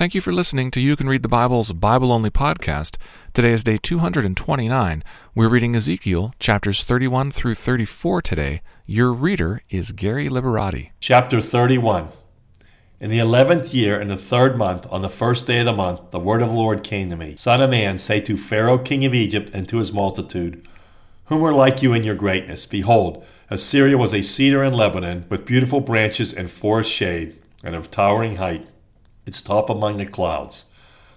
Thank you for listening to You Can Read the Bible's Bible Only podcast. Today is day 229. We're reading Ezekiel chapters 31 through 34 today. Your reader is Gary Liberati. Chapter 31 In the eleventh year, in the third month, on the first day of the month, the word of the Lord came to me Son of man, say to Pharaoh king of Egypt and to his multitude, Whom are like you in your greatness? Behold, Assyria was a cedar in Lebanon, with beautiful branches and forest shade, and of towering height its top among the clouds.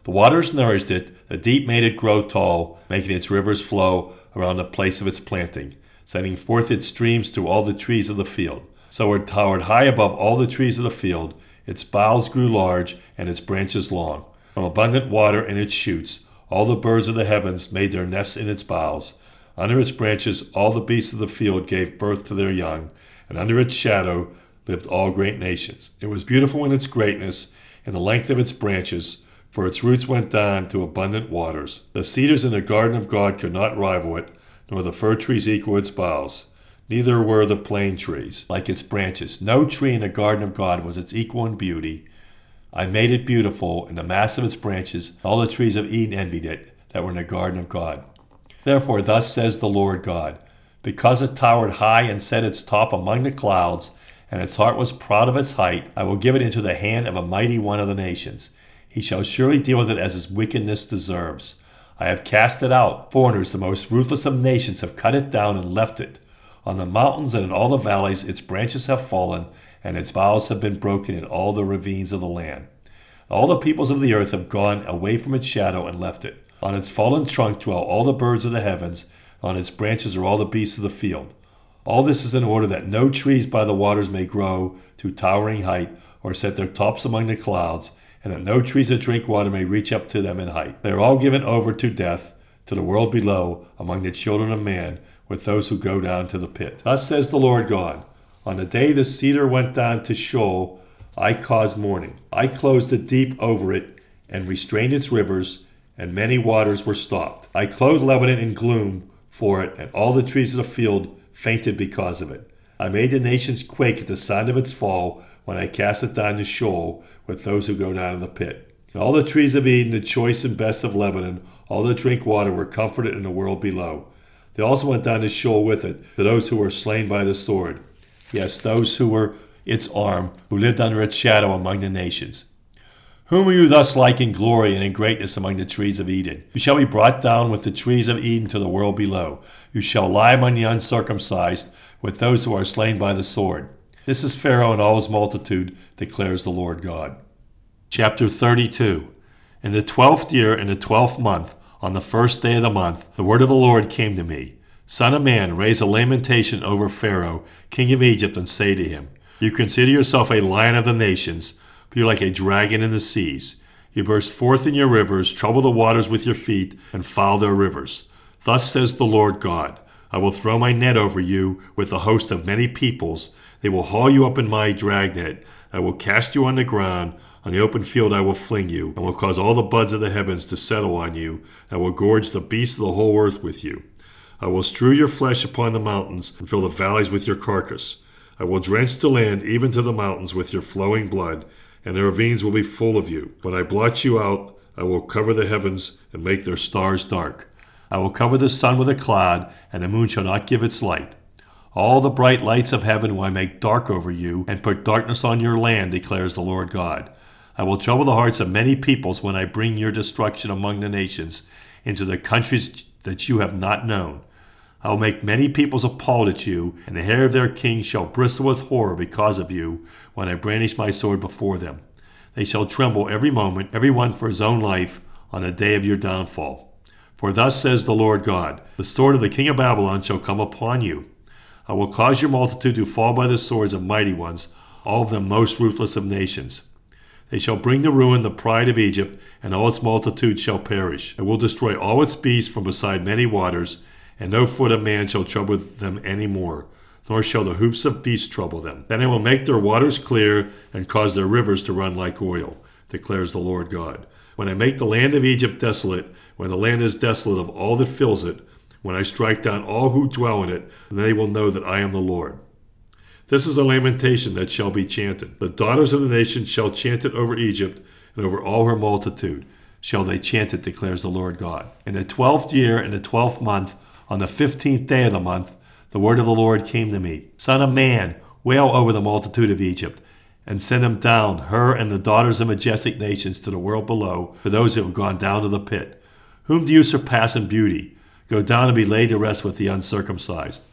The waters nourished it, the deep made it grow tall, making its rivers flow around the place of its planting, sending forth its streams to all the trees of the field. So it towered high above all the trees of the field, its boughs grew large, and its branches long. From abundant water in its shoots, all the birds of the heavens made their nests in its boughs. Under its branches, all the beasts of the field gave birth to their young, and under its shadow lived all great nations. It was beautiful in its greatness and the length of its branches, for its roots went down to abundant waters. The cedars in the garden of God could not rival it, nor the fir trees equal its boughs. Neither were the plane trees like its branches. No tree in the garden of God was its equal in beauty. I made it beautiful, and the mass of its branches, all the trees of Eden envied it, that were in the garden of God. Therefore, thus says the Lord God Because it towered high and set its top among the clouds, and its heart was proud of its height, I will give it into the hand of a mighty one of the nations. He shall surely deal with it as his wickedness deserves. I have cast it out. Foreigners, the most ruthless of nations, have cut it down and left it. On the mountains and in all the valleys, its branches have fallen, and its boughs have been broken in all the ravines of the land. All the peoples of the earth have gone away from its shadow and left it. On its fallen trunk dwell all the birds of the heavens, on its branches are all the beasts of the field. All this is in order that no trees by the waters may grow to towering height, or set their tops among the clouds, and that no trees that drink water may reach up to them in height. They are all given over to death, to the world below, among the children of man, with those who go down to the pit. Thus says the Lord God On the day the cedar went down to Sheol, I caused mourning. I closed the deep over it, and restrained its rivers, and many waters were stopped. I clothed Lebanon in gloom for it, and all the trees of the field fainted because of it. I made the nations quake at the sound of its fall when I cast it down to Sheol with those who go down in the pit. And all the trees of Eden, the choice and best of Lebanon, all that drink water, were comforted in the world below. They also went down to Sheol with it, to those who were slain by the sword. Yes, those who were its arm, who lived under its shadow among the nations. Whom are you thus like in glory and in greatness among the trees of Eden? You shall be brought down with the trees of Eden to the world below. You shall lie among the uncircumcised with those who are slain by the sword. This is Pharaoh and all his multitude, declares the Lord God. Chapter 32 In the twelfth year, in the twelfth month, on the first day of the month, the word of the Lord came to me Son of man, raise a lamentation over Pharaoh, king of Egypt, and say to him, You consider yourself a lion of the nations you're like a dragon in the seas. You burst forth in your rivers, trouble the waters with your feet, and foul their rivers. Thus says the Lord God I will throw my net over you with a host of many peoples. They will haul you up in my dragnet. I will cast you on the ground. On the open field I will fling you, and will cause all the buds of the heavens to settle on you. I will gorge the beasts of the whole earth with you. I will strew your flesh upon the mountains, and fill the valleys with your carcass. I will drench the land, even to the mountains, with your flowing blood and the ravines will be full of you. When I blot you out, I will cover the heavens and make their stars dark. I will cover the sun with a cloud, and the moon shall not give its light. All the bright lights of heaven will I make dark over you, and put darkness on your land, declares the Lord God. I will trouble the hearts of many peoples when I bring your destruction among the nations, into the countries that you have not known. I will make many peoples appalled at you, and the hair of their kings shall bristle with horror because of you, when I brandish my sword before them. They shall tremble every moment, every one for his own life, on the day of your downfall. For thus says the Lord God The sword of the king of Babylon shall come upon you. I will cause your multitude to fall by the swords of mighty ones, all of them most ruthless of nations. They shall bring to ruin the pride of Egypt, and all its multitude shall perish. I will destroy all its beasts from beside many waters and no foot of man shall trouble them any more, nor shall the hoofs of beasts trouble them. Then I will make their waters clear, and cause their rivers to run like oil, declares the Lord God. When I make the land of Egypt desolate, when the land is desolate of all that fills it, when I strike down all who dwell in it, they will know that I am the Lord. This is a lamentation that shall be chanted. The daughters of the nations shall chant it over Egypt, and over all her multitude shall they chant it, declares the Lord God. In the twelfth year, in the twelfth month, on the fifteenth day of the month, the word of the Lord came to me Son of man, wail over the multitude of Egypt, and send them down, her and the daughters of majestic nations, to the world below, for those that have gone down to the pit. Whom do you surpass in beauty? Go down and be laid to rest with the uncircumcised.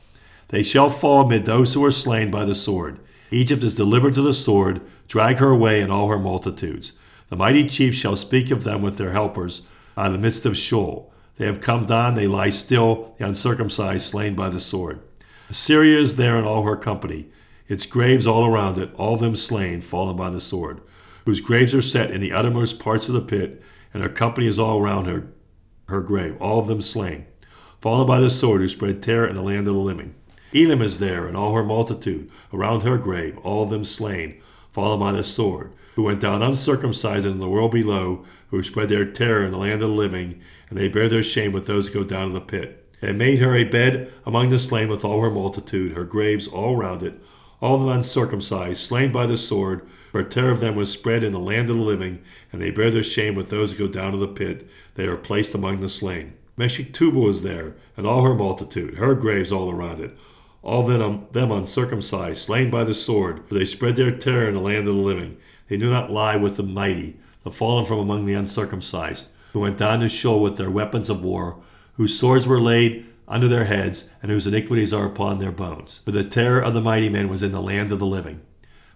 They shall fall amid those who are slain by the sword. Egypt is delivered to the sword, drag her away and all her multitudes. The mighty chiefs shall speak of them with their helpers out of the midst of Sheol. They have come down, they lie still, the uncircumcised slain by the sword. Assyria is there in all her company, its graves all around it, all of them slain, fallen by the sword, whose graves are set in the uttermost parts of the pit, and her company is all around her, her grave, all of them slain, fallen by the sword, who spread terror in the land of the living. Elam is there and all her multitude, around her grave, all of them slain, fallen by the sword, who went down uncircumcised in the world below, who spread their terror in the land of the living, and they bear their shame with those who go down to the pit. And made her a bed among the slain with all her multitude, her graves all round it, all the uncircumcised, slain by the sword, for terror of them was spread in the land of the living, and they bear their shame with those who go down to the pit. They are placed among the slain. Meshech Tubal is there, and all her multitude, her graves all around it, all them, them uncircumcised, slain by the sword, for they spread their terror in the land of the living. They do not lie with the mighty, the fallen from among the uncircumcised, who went down to Sheol with their weapons of war, whose swords were laid under their heads, and whose iniquities are upon their bones. For the terror of the mighty men was in the land of the living.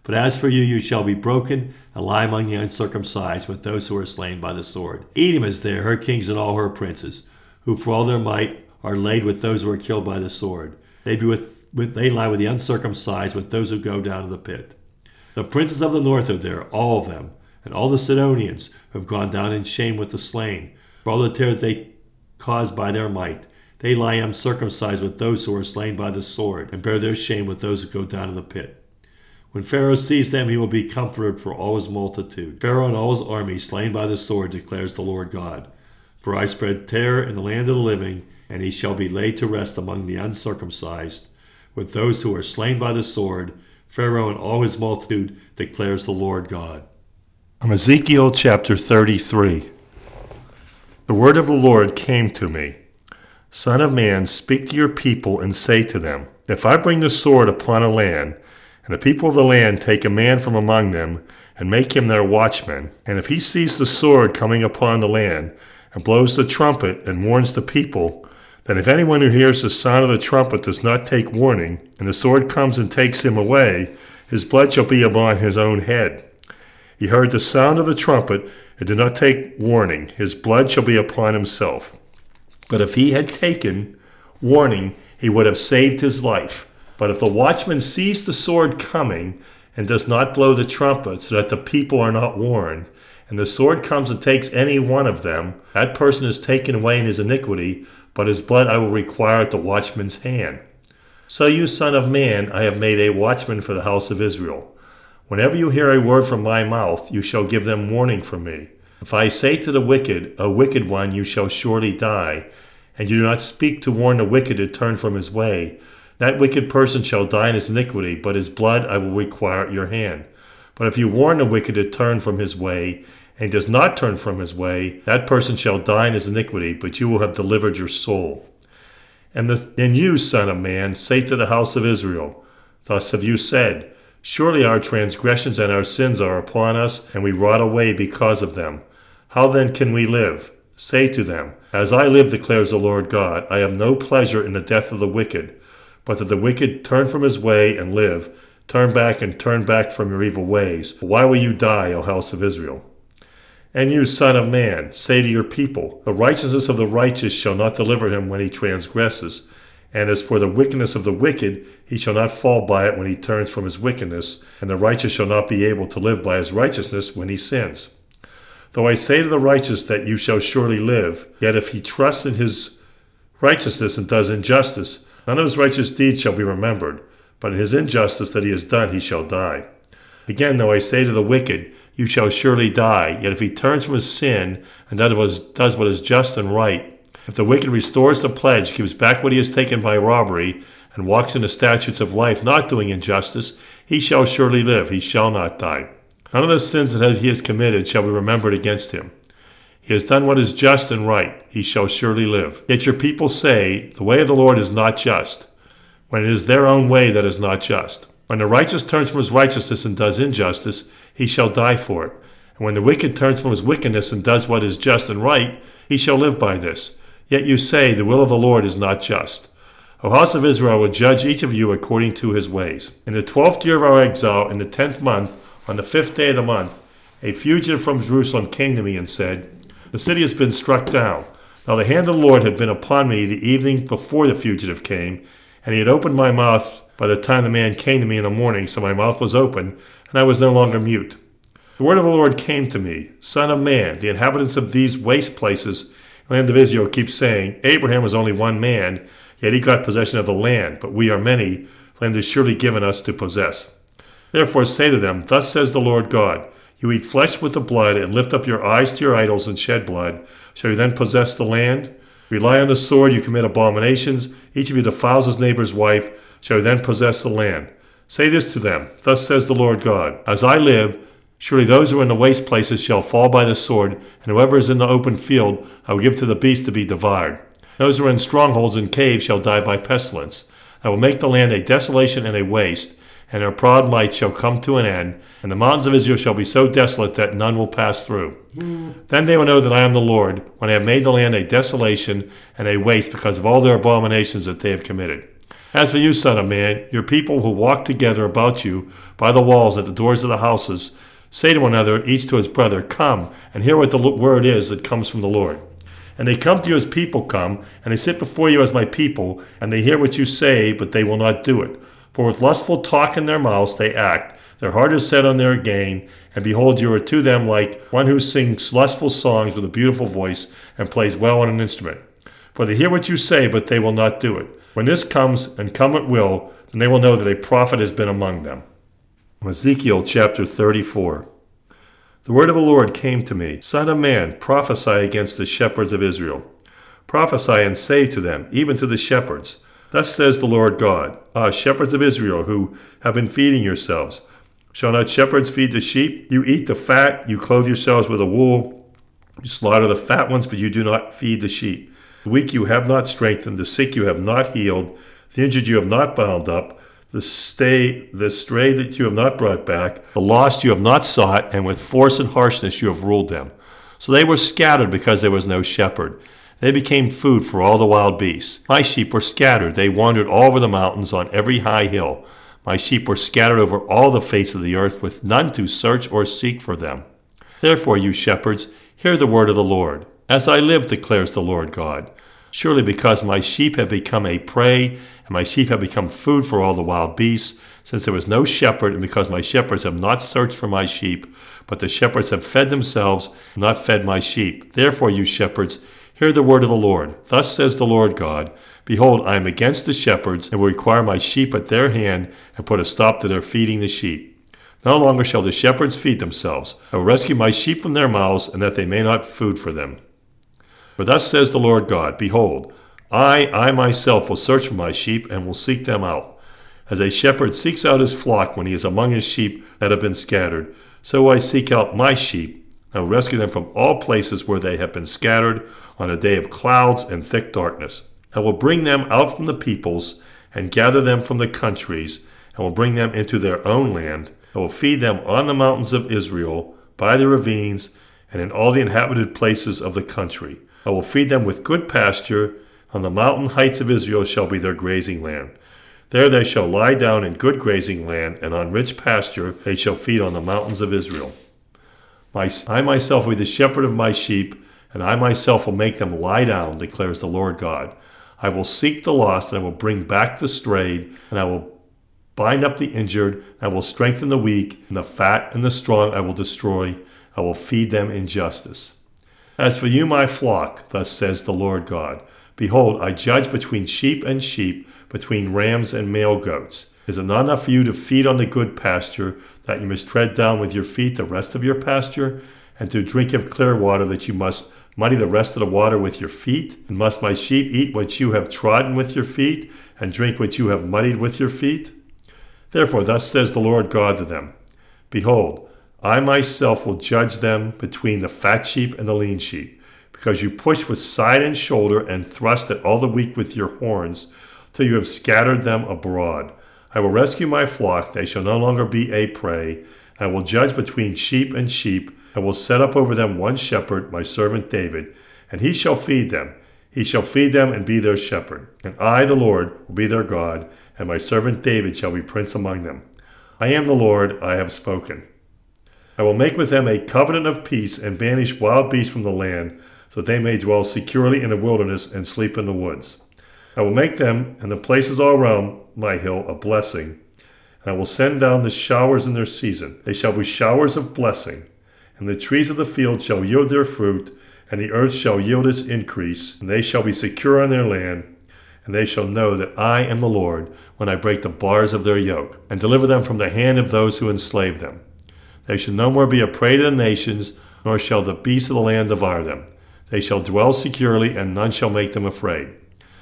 But as for you, you shall be broken and lie among the uncircumcised with those who are slain by the sword. Edom is there, her kings and all her princes, who for all their might are laid with those who are killed by the sword. They be with with, they lie with the uncircumcised, with those who go down to the pit. The princes of the north are there, all of them, and all the Sidonians who have gone down in shame with the slain, for all the terror they caused by their might. They lie uncircumcised with those who are slain by the sword, and bear their shame with those who go down to the pit. When Pharaoh sees them, he will be comforted for all his multitude. Pharaoh and all his army slain by the sword, declares the Lord God. For I spread terror in the land of the living, and he shall be laid to rest among the uncircumcised with those who are slain by the sword. Pharaoh and all his multitude declares the Lord God. From Ezekiel chapter 33 The word of the Lord came to me Son of man, speak to your people and say to them, If I bring the sword upon a land, and the people of the land take a man from among them, and make him their watchman, and if he sees the sword coming upon the land, and blows the trumpet, and warns the people, that if anyone who hears the sound of the trumpet does not take warning, and the sword comes and takes him away, his blood shall be upon his own head. He heard the sound of the trumpet and did not take warning, his blood shall be upon himself. But if he had taken warning, he would have saved his life. But if the watchman sees the sword coming and does not blow the trumpet so that the people are not warned, and the sword comes and takes any one of them, that person is taken away in his iniquity, but his blood I will require at the watchman's hand. So, you son of man, I have made a watchman for the house of Israel. Whenever you hear a word from my mouth, you shall give them warning from me. If I say to the wicked, A wicked one, you shall surely die, and you do not speak to warn the wicked to turn from his way, that wicked person shall die in his iniquity, but his blood I will require at your hand. But if you warn the wicked to turn from his way, and he does not turn from his way, that person shall die in his iniquity, but you will have delivered your soul. And, the, and you, Son of Man, say to the house of Israel, Thus have you said, Surely our transgressions and our sins are upon us, and we rot away because of them. How then can we live? Say to them, As I live, declares the Lord God, I have no pleasure in the death of the wicked, but that the wicked turn from his way and live. Turn back and turn back from your evil ways. Why will you die, O house of Israel? And you, Son of Man, say to your people, The righteousness of the righteous shall not deliver him when he transgresses. And as for the wickedness of the wicked, he shall not fall by it when he turns from his wickedness, and the righteous shall not be able to live by his righteousness when he sins. Though I say to the righteous that you shall surely live, yet if he trusts in his righteousness and does injustice, none of his righteous deeds shall be remembered, but in his injustice that he has done he shall die. Again, though I say to the wicked, You shall surely die, yet if he turns from his sin and does what is just and right, if the wicked restores the pledge, gives back what he has taken by robbery, and walks in the statutes of life, not doing injustice, he shall surely live, he shall not die. None of the sins that he has committed shall be remembered against him. He has done what is just and right. He shall surely live. Yet your people say, The way of the Lord is not just, when it is their own way that is not just. When the righteous turns from his righteousness and does injustice, he shall die for it. And when the wicked turns from his wickedness and does what is just and right, he shall live by this. Yet you say, The will of the Lord is not just. O house of Israel will judge each of you according to his ways. In the twelfth year of our exile, in the tenth month, on the fifth day of the month, a fugitive from Jerusalem came to me and said, the city has been struck down. Now the hand of the Lord had been upon me the evening before the fugitive came, and he had opened my mouth by the time the man came to me in the morning, so my mouth was open, and I was no longer mute. The word of the Lord came to me, Son of man, the inhabitants of these waste places, land of Israel, keep saying, Abraham was only one man, yet he got possession of the land, but we are many, land is surely given us to possess. Therefore say to them, Thus says the Lord God, you eat flesh with the blood, and lift up your eyes to your idols and shed blood. Shall you then possess the land? Rely on the sword, you commit abominations. Each of you defiles his neighbor's wife. Shall then possess the land? Say this to them Thus says the Lord God As I live, surely those who are in the waste places shall fall by the sword, and whoever is in the open field I will give to the beast to be devoured. Those who are in strongholds and caves shall die by pestilence. I will make the land a desolation and a waste and her proud might shall come to an end, and the mountains of Israel shall be so desolate that none will pass through. Mm. Then they will know that I am the Lord, when I have made the land a desolation and a waste because of all their abominations that they have committed. As for you, Son of Man, your people who walk together about you by the walls at the doors of the houses, say to one another, each to his brother, Come, and hear what the word is that comes from the Lord. And they come to you as people come, and they sit before you as my people, and they hear what you say, but they will not do it. For with lustful talk in their mouths they act. Their heart is set on their gain. And behold, you are to them like one who sings lustful songs with a beautiful voice and plays well on an instrument. For they hear what you say, but they will not do it. When this comes, and come it will, then they will know that a prophet has been among them. Ezekiel chapter 34. The word of the Lord came to me Son of man, prophesy against the shepherds of Israel. Prophesy and say to them, even to the shepherds, Thus says the Lord God Ah, shepherds of Israel, who have been feeding yourselves. Shall not shepherds feed the sheep? You eat the fat, you clothe yourselves with the wool. You slaughter the fat ones, but you do not feed the sheep. The weak you have not strengthened, the sick you have not healed, the injured you have not bound up, the stay the stray that you have not brought back, the lost you have not sought, and with force and harshness you have ruled them. So they were scattered because there was no shepherd. They became food for all the wild beasts. My sheep were scattered. They wandered all over the mountains on every high hill. My sheep were scattered over all the face of the earth, with none to search or seek for them. Therefore, you shepherds, hear the word of the Lord. As I live, declares the Lord God. Surely because my sheep have become a prey, and my sheep have become food for all the wild beasts, since there was no shepherd, and because my shepherds have not searched for my sheep, but the shepherds have fed themselves, not fed my sheep. Therefore, you shepherds, Hear the word of the Lord. Thus says the Lord God Behold, I am against the shepherds, and will require my sheep at their hand, and put a stop to their feeding the sheep. No longer shall the shepherds feed themselves. I will rescue my sheep from their mouths, and that they may not food for them. For thus says the Lord God Behold, I, I myself, will search for my sheep, and will seek them out. As a shepherd seeks out his flock when he is among his sheep that have been scattered, so I seek out my sheep I will rescue them from all places where they have been scattered on a day of clouds and thick darkness. I will bring them out from the peoples and gather them from the countries, and will bring them into their own land. I will feed them on the mountains of Israel, by the ravines, and in all the inhabited places of the country. I will feed them with good pasture. On the mountain heights of Israel shall be their grazing land. There they shall lie down in good grazing land, and on rich pasture they shall feed on the mountains of Israel. My, I myself will be the shepherd of my sheep, and I myself will make them lie down, declares the Lord God. I will seek the lost, and I will bring back the strayed, and I will bind up the injured, and I will strengthen the weak, and the fat and the strong I will destroy. I will feed them in justice. As for you, my flock, thus says the Lord God, behold, I judge between sheep and sheep, between rams and male goats. Is it not enough for you to feed on the good pasture, that you must tread down with your feet the rest of your pasture, and to drink of clear water, that you must muddy the rest of the water with your feet? And must my sheep eat what you have trodden with your feet, and drink what you have muddied with your feet? Therefore, thus says the Lord God to them Behold, I myself will judge them between the fat sheep and the lean sheep, because you push with side and shoulder and thrust at all the weak with your horns, till you have scattered them abroad. I will rescue my flock, they shall no longer be a prey. I will judge between sheep and sheep, and will set up over them one shepherd, my servant David, and he shall feed them. He shall feed them and be their shepherd. And I, the Lord, will be their God, and my servant David shall be prince among them. I am the Lord, I have spoken. I will make with them a covenant of peace and banish wild beasts from the land, so they may dwell securely in the wilderness and sleep in the woods. I will make them and the places all around my hill a blessing, and I will send down the showers in their season. They shall be showers of blessing, and the trees of the field shall yield their fruit, and the earth shall yield its increase, and they shall be secure on their land. And they shall know that I am the Lord when I break the bars of their yoke, and deliver them from the hand of those who enslave them. They shall no more be a prey to the nations, nor shall the beasts of the land devour them. They shall dwell securely, and none shall make them afraid.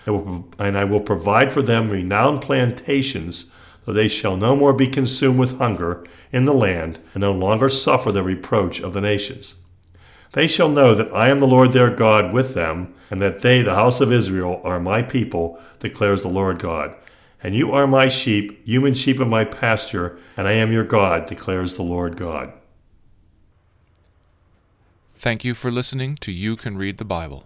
And I will provide for them renowned plantations, so they shall no more be consumed with hunger in the land, and no longer suffer the reproach of the nations. They shall know that I am the Lord their God with them, and that they, the house of Israel, are my people, declares the Lord God. And you are my sheep, human sheep of my pasture, and I am your God, declares the Lord God. Thank you for listening to You Can Read the Bible.